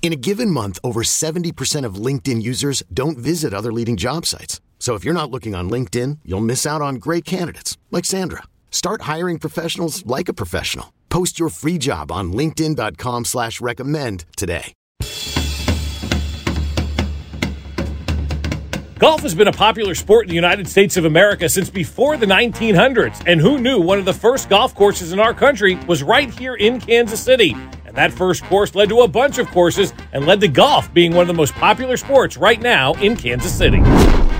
In a given month, over 70% of LinkedIn users don't visit other leading job sites. So if you're not looking on LinkedIn, you'll miss out on great candidates like Sandra. Start hiring professionals like a professional. Post your free job on LinkedIn.com slash recommend today. Golf has been a popular sport in the United States of America since before the 1900s. And who knew one of the first golf courses in our country was right here in Kansas City? And that first course led to a bunch of courses and led to golf being one of the most popular sports right now in Kansas City.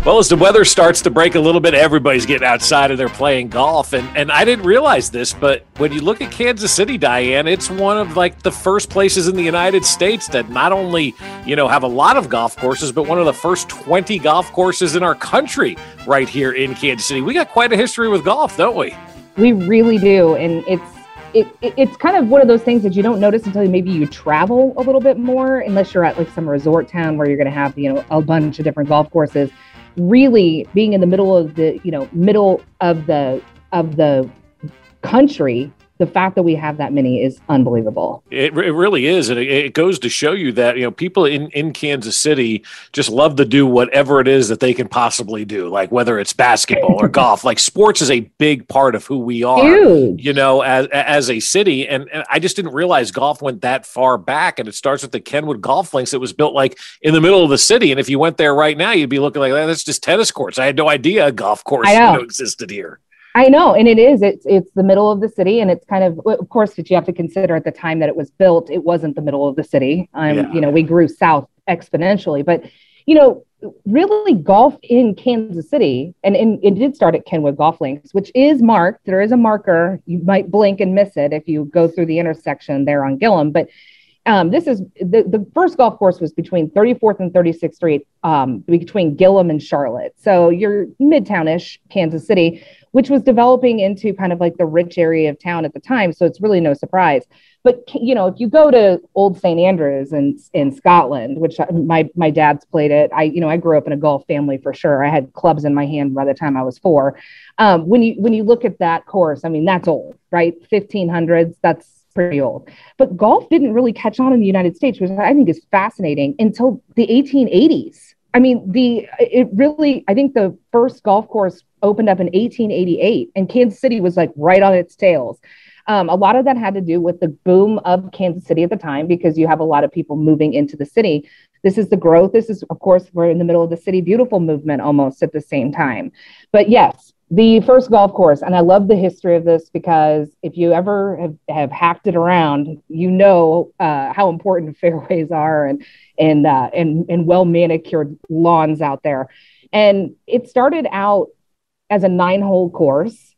Well, as the weather starts to break a little bit, everybody's getting outside and they're playing golf. And and I didn't realize this, but when you look at Kansas City, Diane, it's one of like the first places in the United States that not only, you know, have a lot of golf courses, but one of the first 20 golf courses in our country right here in Kansas City. We got quite a history with golf, don't we? We really do. And it's it, it, it's kind of one of those things that you don't notice until maybe you travel a little bit more, unless you're at like some resort town where you're going to have you know a bunch of different golf courses. Really being in the middle of the you know middle of the of the country the fact that we have that many is unbelievable. It, it really is. And it, it, goes to show you that, you know, people in, in Kansas City just love to do whatever it is that they can possibly do, like whether it's basketball or golf. Like sports is a big part of who we are, you know, as, as a city. And, and I just didn't realize golf went that far back. And it starts with the Kenwood Golf Links. It was built like in the middle of the city. And if you went there right now, you'd be looking like, that's just tennis courts. I had no idea a golf course you know, existed here. I know, and it is. It's it's the middle of the city, and it's kind of, of course, that you have to consider at the time that it was built, it wasn't the middle of the city. Um, yeah. you know, we grew south exponentially, but you know, really, golf in Kansas City, and, and it did start at Kenwood Golf Links, which is marked. There is a marker. You might blink and miss it if you go through the intersection there on Gillham, but. Um, this is the, the first golf course was between 34th and 36th Street, um, between Gillham and Charlotte. So you're midtownish Kansas City which was developing into kind of like the rich area of town at the time. So it's really no surprise. But you know, if you go to Old St Andrews in in Scotland, which my my dad's played it, I you know I grew up in a golf family for sure. I had clubs in my hand by the time I was four. Um, when you when you look at that course, I mean that's old, right? 1500s. That's pretty old. But golf didn't really catch on in the United States, which I think is fascinating until the 1880s. I mean, the it really I think the first golf course opened up in 1888, and Kansas City was like right on its tails. Um, a lot of that had to do with the boom of Kansas City at the time because you have a lot of people moving into the city. This is the growth. This is, of course, we're in the middle of the city beautiful movement almost at the same time. But yes, the first golf course, and I love the history of this because if you ever have, have hacked it around, you know uh, how important fairways are and and uh, and and well manicured lawns out there. And it started out as a nine hole course,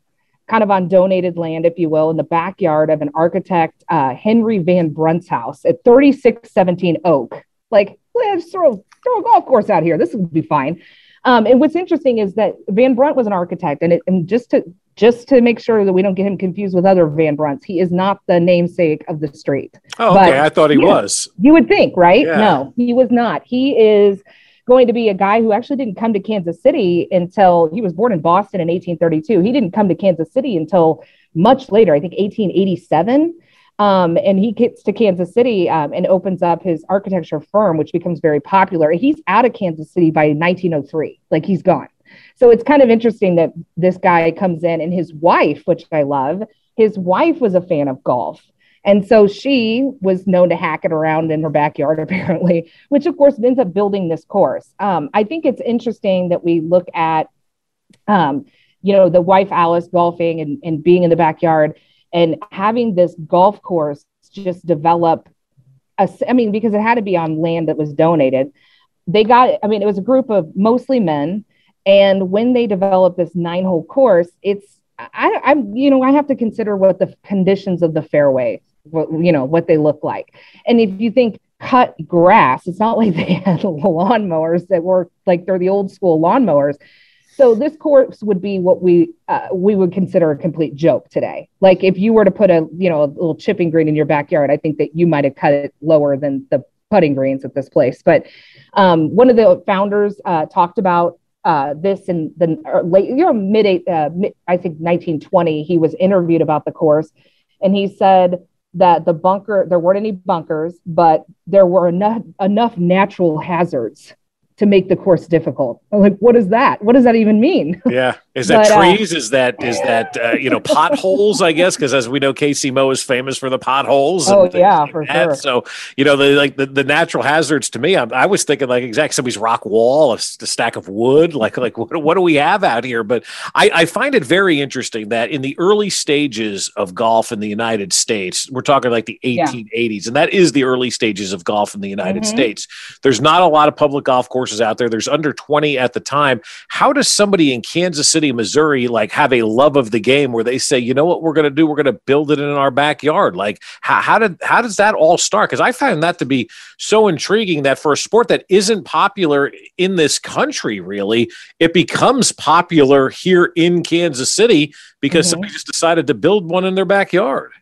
kind of on donated land, if you will, in the backyard of an architect, uh, Henry Van Brunt's house at 3617 Oak. Like, let's throw, throw a golf course out here. This would be fine. Um, and what's interesting is that Van Brunt was an architect, and, it, and just to just to make sure that we don't get him confused with other Van Brunts, he is not the namesake of the street. Oh, okay. But, I thought he was. You would think, right? Yeah. No, he was not. He is going to be a guy who actually didn't come to Kansas City until he was born in Boston in 1832. He didn't come to Kansas City until much later, I think 1887. Um, and he gets to Kansas City um, and opens up his architecture firm, which becomes very popular. He's out of Kansas City by 1903, like he's gone. So it's kind of interesting that this guy comes in and his wife, which I love, his wife was a fan of golf. And so she was known to hack it around in her backyard, apparently, which of course ends up building this course. Um, I think it's interesting that we look at, um, you know, the wife Alice golfing and, and being in the backyard. and having this golf course just develop a, I mean, because it had to be on land that was donated. They got, I mean, it was a group of mostly men. And when they developed this nine hole course, it's, I, I'm, you know, I have to consider what the conditions of the fairway, what, you know, what they look like. And if you think cut grass, it's not like they had lawnmowers that were like they're the old school lawnmowers. So this course would be what we uh, we would consider a complete joke today. Like if you were to put a you know a little chipping green in your backyard, I think that you might have cut it lower than the putting greens at this place. But um, one of the founders uh, talked about uh, this in the uh, late you know mid, uh, mid I think 1920. He was interviewed about the course, and he said that the bunker there weren't any bunkers, but there were enough enough natural hazards to make the course difficult. I'm like, what is that? What does that even mean? Yeah. Is that but, uh, trees? Uh, is that is that uh, you know potholes? I guess because as we know, Casey Mo is famous for the potholes. Oh yeah, for that. sure. So you know the like the, the natural hazards to me. I, I was thinking like exactly somebody's rock wall, a, a, stack of wood. Like like what, what do we have out here? But I, I find it very interesting that in the early stages of golf in the United States, we're talking like the 1880s, yeah. and that is the early stages of golf in the United mm-hmm. States. There's not a lot of public golf courses out there. There's under 20 at the time. How does somebody in Kansas City, Missouri, like have a love of the game where they say, you know what, we're going to do? We're going to build it in our backyard. Like, how, how did how does that all start? Because I find that to be so intriguing that for a sport that isn't popular in this country, really, it becomes popular here in Kansas City because mm-hmm. somebody just decided to build one in their backyard.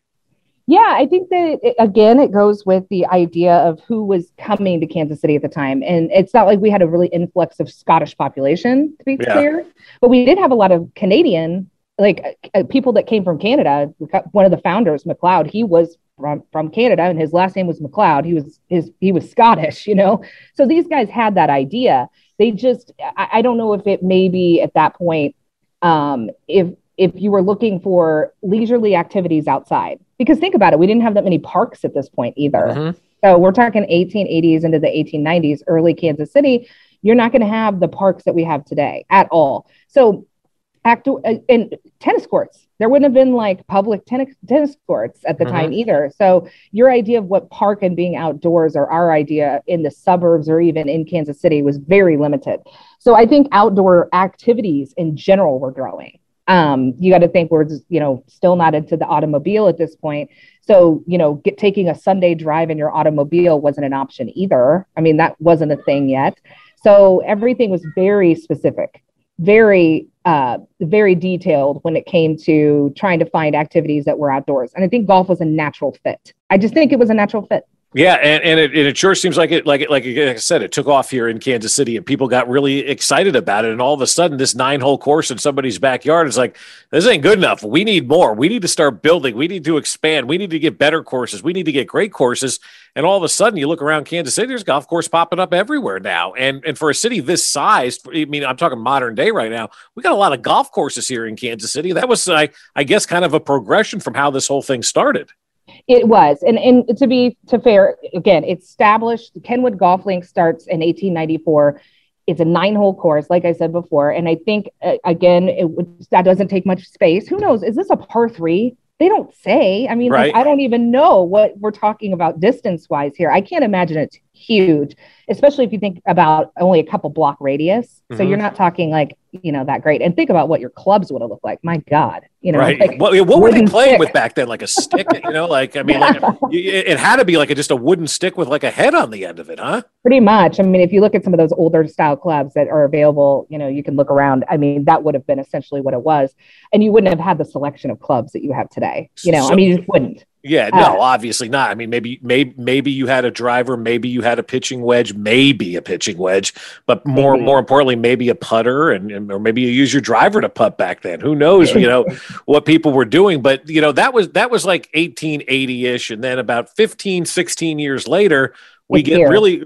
Yeah, I think that it, again, it goes with the idea of who was coming to Kansas City at the time. And it's not like we had a really influx of Scottish population, to be yeah. clear, but we did have a lot of Canadian, like uh, people that came from Canada. One of the founders, McLeod, he was from, from Canada and his last name was McLeod. He was his he was Scottish, you know. So these guys had that idea. They just I, I don't know if it maybe at that point um, if if you were looking for leisurely activities outside. Because think about it, we didn't have that many parks at this point either. Mm-hmm. So we're talking 1880s into the 1890s, early Kansas City. You're not going to have the parks that we have today at all. So, act uh, and tennis courts. There wouldn't have been like public tennis tennis courts at the mm-hmm. time either. So your idea of what park and being outdoors or our idea in the suburbs or even in Kansas City was very limited. So I think outdoor activities in general were growing. Um, you got to think we're just, you know still not into the automobile at this point. So you know, get, taking a Sunday drive in your automobile wasn't an option either. I mean, that wasn't a thing yet. So everything was very specific, very uh, very detailed when it came to trying to find activities that were outdoors. And I think golf was a natural fit. I just think it was a natural fit. Yeah, and, and it, and, it, sure seems like it, like it, like I said, it took off here in Kansas City, and people got really excited about it. And all of a sudden, this nine-hole course in somebody's backyard is like, this ain't good enough. We need more. We need to start building. We need to expand. We need to get better courses. We need to get great courses. And all of a sudden, you look around Kansas City, there's golf course popping up everywhere now. And and for a city this size, I mean, I'm talking modern day right now. We got a lot of golf courses here in Kansas City. That was, I I guess, kind of a progression from how this whole thing started. It was, and and to be to fair, again, it's established. Kenwood Golf Link starts in 1894. It's a nine-hole course, like I said before, and I think uh, again, it would, that doesn't take much space. Who knows? Is this a par three? They don't say. I mean, right. like, I don't even know what we're talking about distance-wise here. I can't imagine it's huge, especially if you think about only a couple block radius. Mm-hmm. So you're not talking like you know that great. And think about what your clubs would have looked like. My God, you know, right? Like what, what were they playing stick. with back then? Like a stick, you know? Like I mean, yeah. like a, it had to be like a, just a wooden stick with like a head on the end of it, huh? Pretty much. I mean, if you look at some of those older style clubs that are available, you know, you can look around. I mean, that would have been essentially what it was, and you wouldn't have had the selection of clubs that you have today. You know, so, I mean, you just wouldn't. Yeah, no, obviously not. I mean, maybe, maybe, maybe you had a driver, maybe you had a pitching wedge, maybe a pitching wedge, but more, maybe. more importantly, maybe a putter, and, and, or maybe you use your driver to putt back then. Who knows? You know what people were doing, but you know that was that was like 1880 ish, and then about 15, 16 years later, we get here. really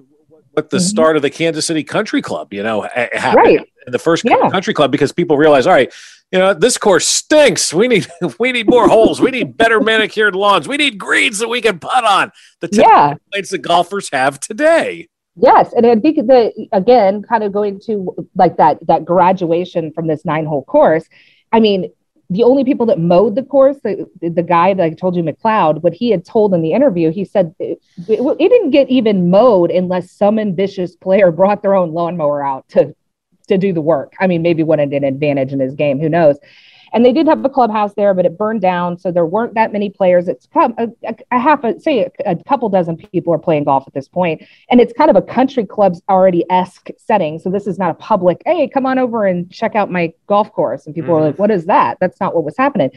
what the mm-hmm. start of the Kansas City Country Club. You know, happened. right. The first yeah. country club because people realize, all right, you know, this course stinks. We need we need more holes. We need better manicured lawns. We need greens that we can putt on. The yeah. complaints that golfers have today. Yes, and I think that again, kind of going to like that that graduation from this nine hole course. I mean, the only people that mowed the course, the, the guy that I told you, McLeod, what he had told in the interview, he said it, it, it didn't get even mowed unless some ambitious player brought their own lawnmower out to to do the work. I mean, maybe wanted an advantage in his game, who knows? And they did have a clubhouse there, but it burned down. So there weren't that many players. It's a, a, a half, a, say a, a, couple dozen people are playing golf at this. And it's kind of a country clubs already esque setting. So this is not a public, hey, come on over and check out my golf course. And people mm-hmm. are like, what is that? That's not what was happening.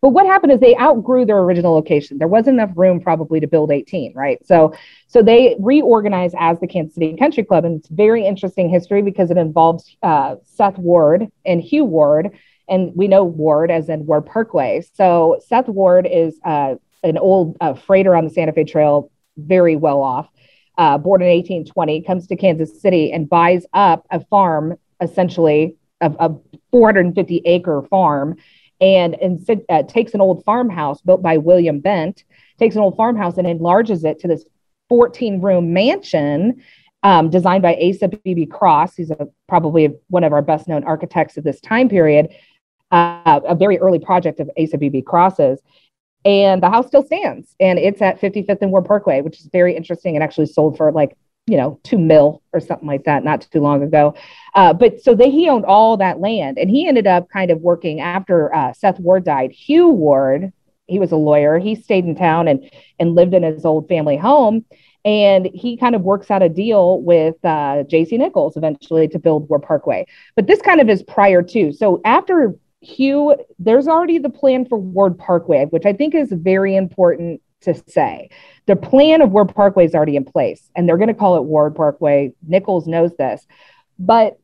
But what happened is they outgrew their original location. There wasn't enough room probably to build 18, right? So so they reorganized as the Kansas City Country Club. And it's very interesting history because it involves uh, Seth Ward and Hugh Ward and we know Ward as in Ward Parkway. So Seth Ward is uh, an old uh, freighter on the Santa Fe Trail, very well off. Uh, born in 1820, comes to Kansas City and buys up a farm, essentially a, a 450 acre farm, and, and uh, takes an old farmhouse built by William Bent, takes an old farmhouse and enlarges it to this 14 room mansion um, designed by Asa Beebe Cross. He's a, probably one of our best known architects of this time period uh, a very early project of Asa Beebe Crosses. And the house still stands and it's at 55th and Ward Parkway, which is very interesting and actually sold for like, you know, two mil or something like that, not too long ago. Uh, but so they, he owned all that land and he ended up kind of working after uh, Seth Ward died. Hugh Ward, he was a lawyer. He stayed in town and, and lived in his old family home and he kind of works out a deal with uh, JC Nichols eventually to build Ward Parkway. But this kind of is prior to. So after Hugh, there's already the plan for Ward Parkway, which I think is very important to say. The plan of Ward Parkway is already in place, and they're going to call it Ward Parkway. Nichols knows this, but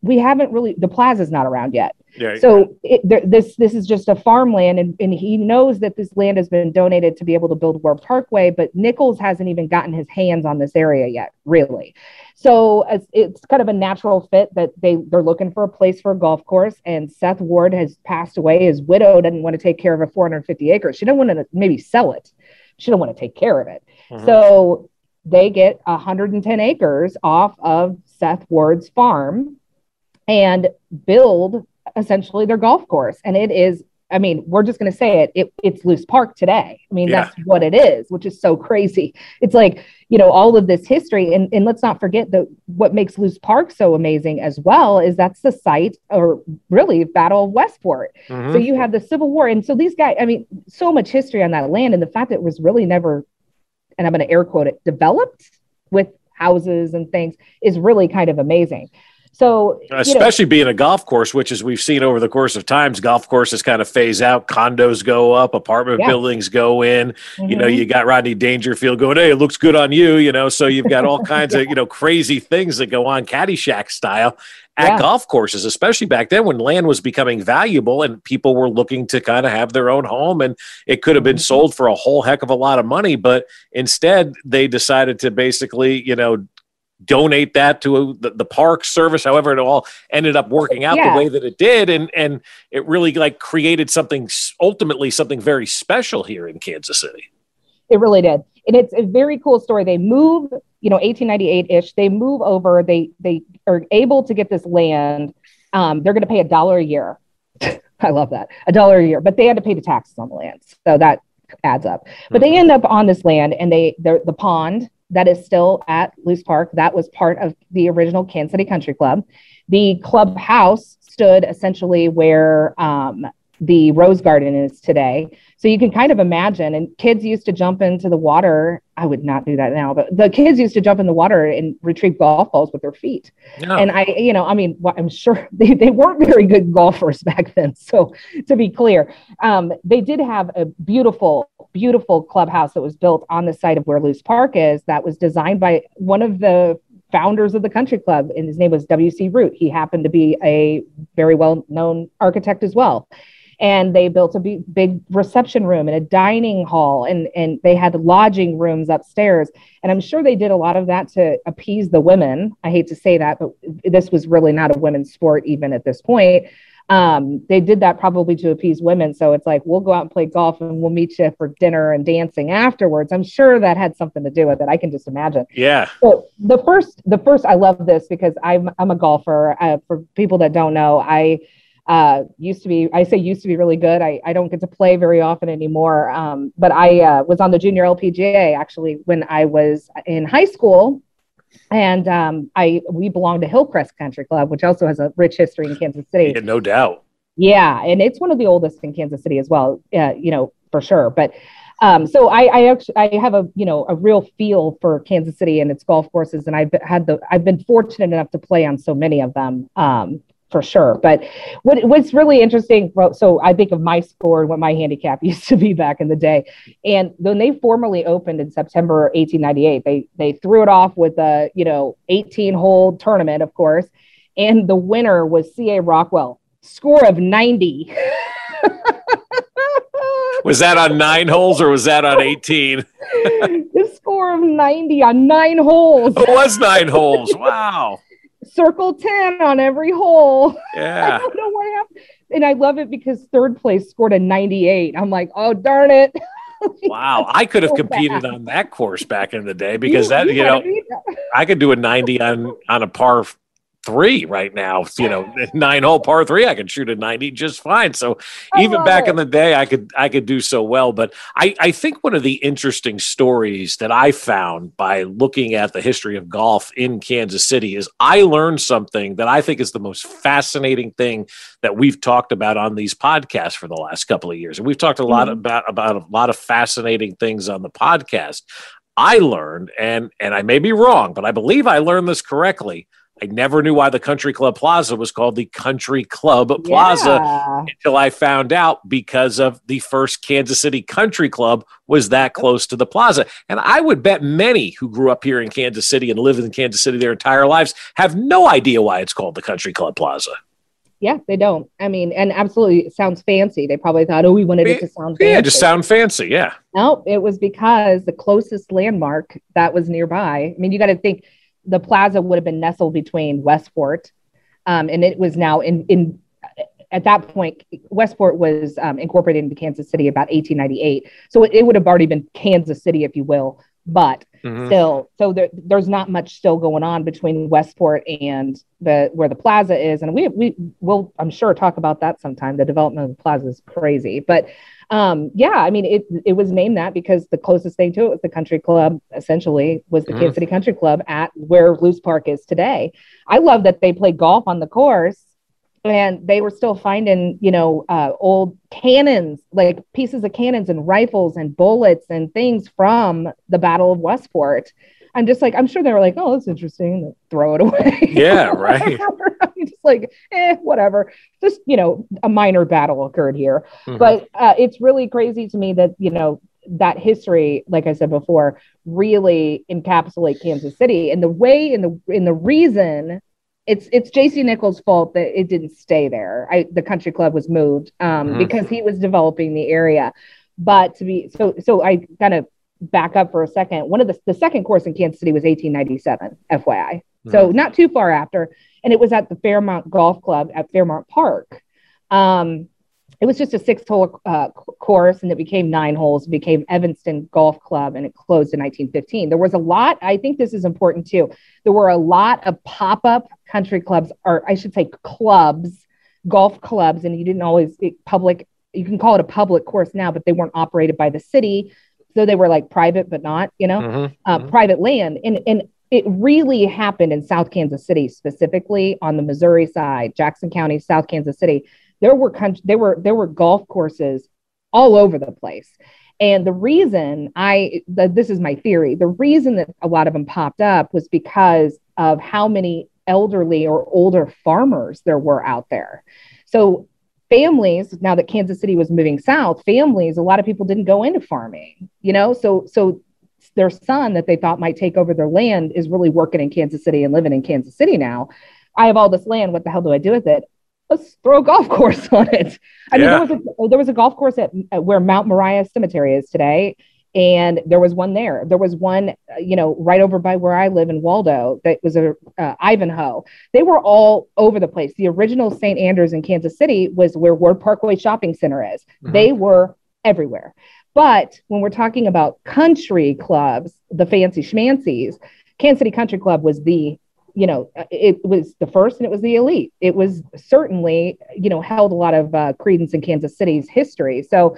we haven't really. The plaza's not around yet. Yeah, so it, there, this this is just a farmland, and, and he knows that this land has been donated to be able to build Ward Parkway, but Nichols hasn't even gotten his hands on this area yet, really. So it's, it's kind of a natural fit that they they're looking for a place for a golf course. And Seth Ward has passed away. His widow didn't want to take care of a 450 acres. She didn't want to maybe sell it. She didn't want to take care of it. Mm-hmm. So they get 110 acres off of Seth Ward's farm and build essentially their golf course. And it is I mean, we're just going to say it, it, It's Loose Park today. I mean, yeah. that's what it is, which is so crazy. It's like you know all of this history, and and let's not forget that what makes Loose Park so amazing as well is that's the site, or really Battle of Westport. Mm-hmm. So you have the Civil War, and so these guys. I mean, so much history on that land, and the fact that it was really never, and I'm going to air quote it, developed with houses and things is really kind of amazing. So, especially know, being a golf course, which as we've seen over the course of times, golf courses kind of phase out, condos go up, apartment yeah. buildings go in. Mm-hmm. You know, mm-hmm. you got Rodney Dangerfield going, "Hey, it looks good on you," you know. So you've got all kinds of you know crazy things that go on, Caddyshack style, at yeah. golf courses, especially back then when land was becoming valuable and people were looking to kind of have their own home and it could have been mm-hmm. sold for a whole heck of a lot of money. But instead, they decided to basically, you know, donate that to the, the, park service however it all ended up working out yeah. the way that it did. And and it really like created something ultimately something very special here in Kansas City. It really did. And it's a very cool story. They move you know 1898ish they move over they they are able to get this land. Um, they're going to pay a dollar a year. I love that. A dollar a year. But they had to pay the taxes on the land. So that adds up. But mm-hmm. they end up on this land and they the pond that is still at Loose Park. That was part of the original Kansas City Country Club. The clubhouse stood essentially where um, the Rose Garden is today. So you can kind of imagine, and kids used to jump into the water. I would not do that now, but the kids used to jump in the water and retrieve golf balls with their feet. No. And I, you know, I mean, I'm sure they, they weren't very good golfers back then. So to be clear, um, they did have a beautiful, beautiful clubhouse that was built on the site of where Loose Park is that was designed by one of the founders of the country club and his name was W.C. Root. He happened to be a very well known architect as well and they built a big, big reception room and a dining hall and and they had lodging rooms upstairs. And i'm sure they did a lot of that to appease the women. I hate to say that but this was really not a women's sport even at this point. Um, they did that probably to appease women. So it's like we'll go out and play golf and we'll meet you for dinner and dancing afterwards. I'm sure that had something to do with it. I can just imagine. Yeah. So the first the first i love this because i'm i'm a golfer. Uh, for people that don't know i uh, used to be, I say used to be really good. I, I don't get to play very often anymore. Um, but I uh, was on the junior LPGA actually when I was in high school. And um, I we belong to Hillcrest Country Club, which also has a rich history in Kansas City. Yeah, no doubt. Yeah, and it's one of the oldest in Kansas City as well. Uh, you know, for sure. But um, so I, I actually I have a you know a real feel for Kansas City and its golf courses, and I've had the I've been fortunate enough to play on so many of them. Um, for sure. But what, what's really interesting, so I think of my score and what my handicap used to be back in the day. And when they formally opened in September 1898, they they threw it off with a you know 18 hole tournament, of course, and the winner was C.A. Rockwell, score of 90. was that on nine holes or was that on 18? the score of 90 on nine holes. It was nine holes. Wow circle 10 on every hole. Yeah. I don't know what happened. And I love it because third place scored a 98. I'm like, oh, darn it. wow. I could have competed on that course back in the day because you, that, you, you know, I could do a 90 on, on a par three right now. You know, nine hole par three, I can shoot a 90 just fine. So even back it. in the day, I could I could do so well. But I, I think one of the interesting stories that I found by looking at the history of golf in Kansas City is I learned something that I think is the most fascinating thing that we've talked about on these podcasts for the last couple of years. And we've talked a lot mm-hmm. about about a lot of fascinating things on the podcast. I learned, and and I may be wrong, but I believe I learned this correctly I never knew why the Country Club Plaza was called the Country Club Plaza yeah. until I found out because of the first Kansas City Country Club was that close to the plaza. And I would bet many who grew up here in Kansas City and lived in Kansas City their entire lives have no idea why it's called the Country Club Plaza. Yeah, they don't. I mean, and absolutely, it sounds fancy. They probably thought, oh, we wanted it to sound fancy. Yeah, just sound fancy. Yeah. No, it was because the closest landmark that was nearby. I mean, you got to think the plaza would have been nestled between Westport, um, and it was now in in at that point Westport was um, incorporated into Kansas City about 1898, so it, it, would have already been Kansas City, if you will. But mm-hmm. still, so there, there's not much still going on between Westport and the where the plaza is, and we we will I'm sure talk about that sometime. The development of the plaza is crazy, but um, yeah, I mean, it it was named that because the closest thing to it was the country club. Essentially, was the mm. Kansas City Country Club at where Loose Park is today. I love that they play golf on the course, and they were still finding, you know, uh, old cannons, like pieces of cannons and rifles and bullets and things from the Battle of Westport. I'm just like, I'm sure they were like, oh, that's interesting. Throw it away. Yeah, right. just like, eh, whatever. Just, you know, a minor battle occurred here. Mm-hmm. But uh, it's really crazy to me that, you know, that history, like I said before, really encapsulate Kansas City. And the way and the in the reason it's it's JC Nichols' fault that it didn't stay there. I, the country club was moved um, mm-hmm. because he was developing the area. But to be so so I kind of back up for a second, one of the, the second course in Kansas City was 1897, FYI. Mm-hmm. So not too far after. And it was at the Fairmount Golf Club at Fairmount Park. Um, it was just a six hole uh, course and it became nine holes, became Evanston Golf Club, and it closed in 1915. There was a lot, I think this is important too. There were a lot of pop up country clubs, or I should say clubs, golf clubs, and you didn't always public, you can call it a public course now, but they weren't operated by the city so they were like private but not you know mm-hmm, uh, mm-hmm. private land and and it really happened in south kansas city specifically on the missouri side jackson county south kansas city there were there were there were golf courses all over the place. And the reason i the, this is my theory. The reason that a lot of them popped up was because of how many elderly or older farmers there were out there. So families now that kansas city was moving south families a lot of people didn't go into farming you know? So so their son that they thought might take over their land is really working in kansas city and living in kansas city now. I have all this land. What the hell do i do with it let's throw a golf course on it i yeah. mean there was a there was a golf course at, at where mount moriah cemetery is today and there was one there. There was one, uh, you know, right over by where I live in Waldo. That was a uh, Ivanhoe. They were all over the place. The original St. Andrews in Kansas City was where Ward Parkway Shopping Center is. Mm-hmm. They were everywhere. But when we're talking about country clubs, the fancy schmancies, Kansas City Country Club was the you know, it was the first and it was the elite. It was certainly, you know, held a lot of uh, credence in Kansas City's history. So,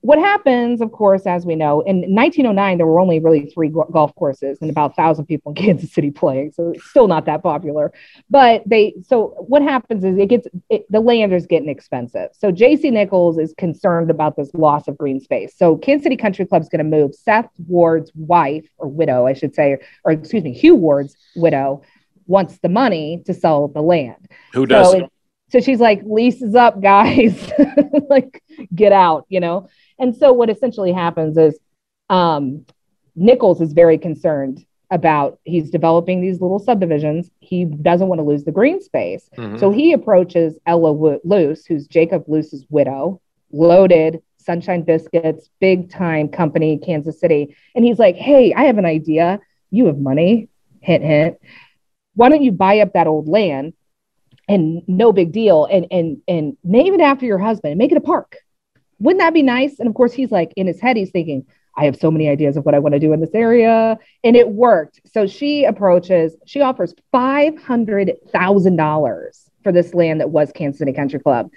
what happens, of course, as we know, in 1909, there were only really three golf courses and about 1,000 people in Kansas City playing. So it's still not that popular. But they, so what happens is it gets, it, the land is getting expensive. So J.C. Nichols is concerned about this loss of green space. So Kansas City Country Club is going to move Seth Ward's wife, or widow, I should say, or excuse me, Hugh Ward's widow, wants the money to sell the land. Who does? So, so she's like, leases up, guys. like, get out, you know? And so what essentially happens is um, Nichols is very concerned about he's developing these little subdivisions. He doesn't want to lose the green space. Mm-hmm. So he approaches Ella Loose, who's Jacob Loose's widow, loaded Sunshine Biscuits, big time company, Kansas City. And he's like, Hey, I have an idea. You have money. Hint, hint. Why don't you buy up that old land and no big deal and and and name it after your husband and make it a park? wouldn't that be nice? And of course, he's like in his head, he's thinking, I have so many ideas of what I want to do in this area. And it worked. So she approaches, she offers $500,000 for this land that was Kansas City Country Club.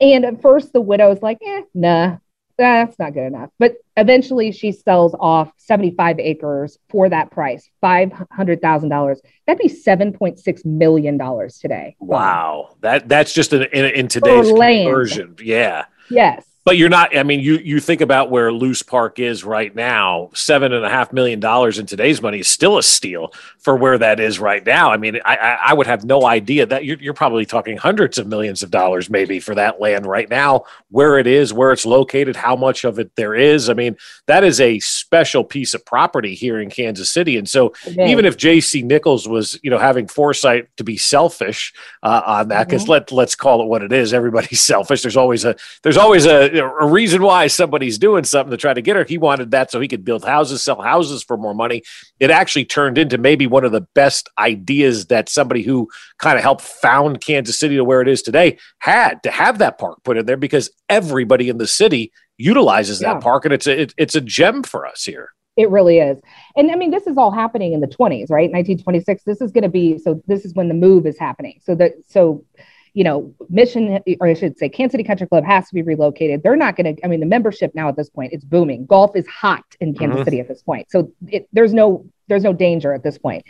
And at first, the widow's like, eh, nah, that's not good enough. But eventually, she sells off 75 acres for that price, $500,000. That'd be $7.6 million today. Wow. That That's just in, in, in today's conversion. Yeah. Yes but you're not. I mean, you you think about where Loose Park is right now. Seven and a half million dollars in today's money is still a steal for where that is right now. I mean, I I would have no idea that you're, you're probably talking hundreds of millions of dollars maybe for that land right now. Where it is, where it's located, how much of it there is. I mean, that is a special piece of property here in Kansas City. And so, even if J.C. Nichols was you know having foresight to be selfish uh, on that, because mm-hmm. let let's call it what it is. Everybody's selfish. There's always a there's always a a reason why somebody's doing something to try to get her. He wanted that so he could build houses, sell houses for more money. It actually turned into maybe one of the best ideas that somebody who kind of helped found Kansas City to where it is today had to have that park put in there because everybody in the city utilizes that yeah. park and it's a it, it's a gem for us here. It really is. And I mean, this is all happening in the 20s, right? 1926. This is going to be so this is when the move is happening. So that so you know, Mission, or I should say, Kansas City Country Club has to be relocated. They're not going to, I mean, the membership now at this point, it's booming. Golf is hot in Kansas mm-hmm. City at this point. So it, there's no, there's no danger at this point.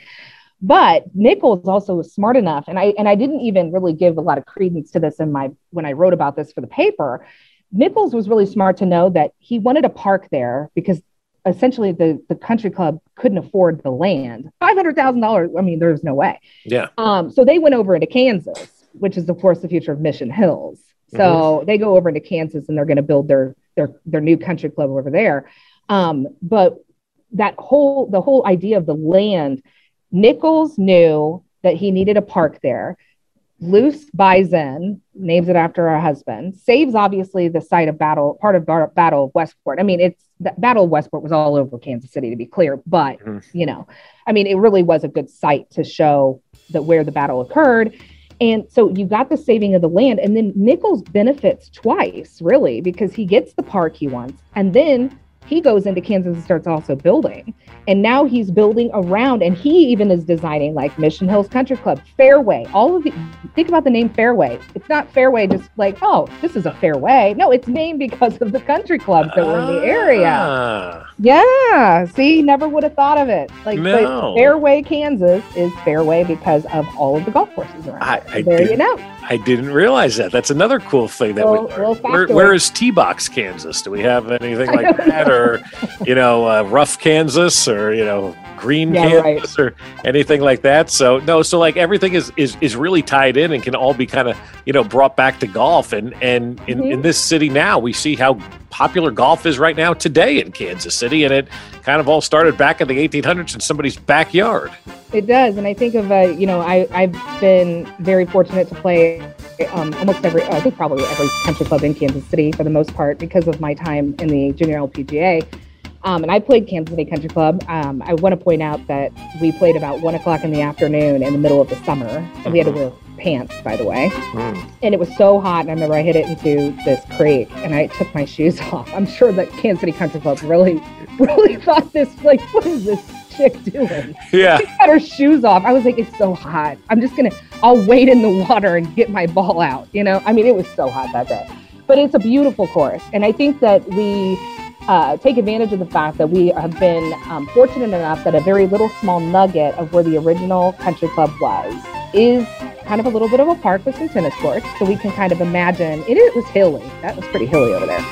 But Nichols also was smart enough, and I and I didn't even really give a lot of credence to this in my when I wrote about this for the paper. Nichols was really smart to know that he wanted a park there because essentially the the country club couldn't afford the land. Five hundred thousand dollars. I mean, there's no way. Yeah. Um. So they went over into Kansas which is of course the future of Mission Hills. So mm-hmm. they go over into Kansas and they're going to build their their their new country club over there. Um, but that whole the whole idea of the land, Nichols knew that he needed a park there. Loose buys in, names it after her husband, saves obviously the site of battle, part of Battle of Westport. I mean, it's the Battle of Westport was all over Kansas City to be clear, but mm-hmm. you know, I mean, it really was a good site to show that where the battle occurred. And so you got the saving of the land, and then Nichols benefits twice, really, because he gets the park he wants, and then he goes into Kansas and starts also building. And now he's building around, and he even is designing like Mission Hills Country Club, Fairway. All of the think about the name Fairway. It's not Fairway just like, oh, this is a fairway. No, it's named because of the country clubs that were in the area. Ah. Yeah. See, never would have thought of it. Like no. Fairway, Kansas is Fairway because of all of the golf courses around. I, I there you know. I didn't realize that. That's another cool thing that well, we. Where, where is T Box, Kansas? Do we have anything like that, or you know, uh, rough Kansas, or you know, green yeah, Kansas, right. or anything like that? So no, so like everything is is is really tied in and can all be kind of you know brought back to golf. And and in, mm-hmm. in this city now, we see how popular golf is right now today in Kansas City, and it kind of all started back in the 1800s in somebody's backyard. It does, and I think of uh, you know I I've been very fortunate to play um, almost every I think probably every country club in Kansas City for the most part because of my time in the junior LPGA. Um, and I played Kansas City Country Club. Um, I want to point out that we played about one o'clock in the afternoon in the middle of the summer, and we had to wear pants, by the way. Mm. And it was so hot, and I remember I hit it into this creek, and I took my shoes off. I'm sure that Kansas City Country Club really, really thought this like, what is this? Chick doing? Yeah. She got her shoes off. I was like, it's so hot. I'm just gonna, I'll wade in the water and get my ball out. You know, I mean, it was so hot that day. But it's a beautiful course, and I think that we uh, take advantage of the fact that we have been um, fortunate enough that a very little small nugget of where the original country club was is kind of a little bit of a park with some tennis courts. So we can kind of imagine it, it was hilly. That was pretty hilly over there.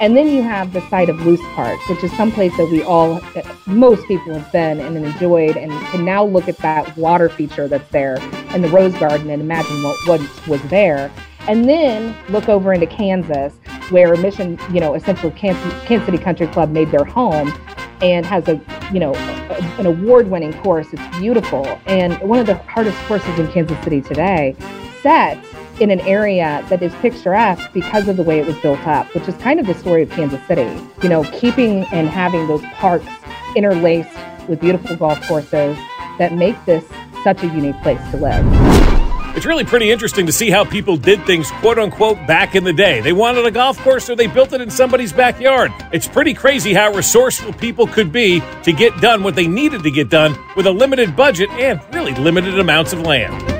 And then you have the site of Loose Park, which is someplace that we all, most people have been and enjoyed, and can now look at that water feature that's there and the Rose Garden and imagine what, what was there. And then look over into Kansas, where Mission, you know, essentially Kansas, Kansas City Country Club made their home and has a, you know, a, an award-winning course. It's beautiful. And one of the hardest courses in Kansas City today, set in an area that is picturesque because of the way it was built up, which is kind of the story of Kansas City. You know, keeping and having those parks interlaced with beautiful golf courses that make this such a unique place to live. It's really pretty interesting to see how people did things, quote unquote, back in the day. They wanted a golf course, so they built it in somebody's backyard. It's pretty crazy how resourceful people could be to get done what they needed to get done with a limited budget and really limited amounts of land.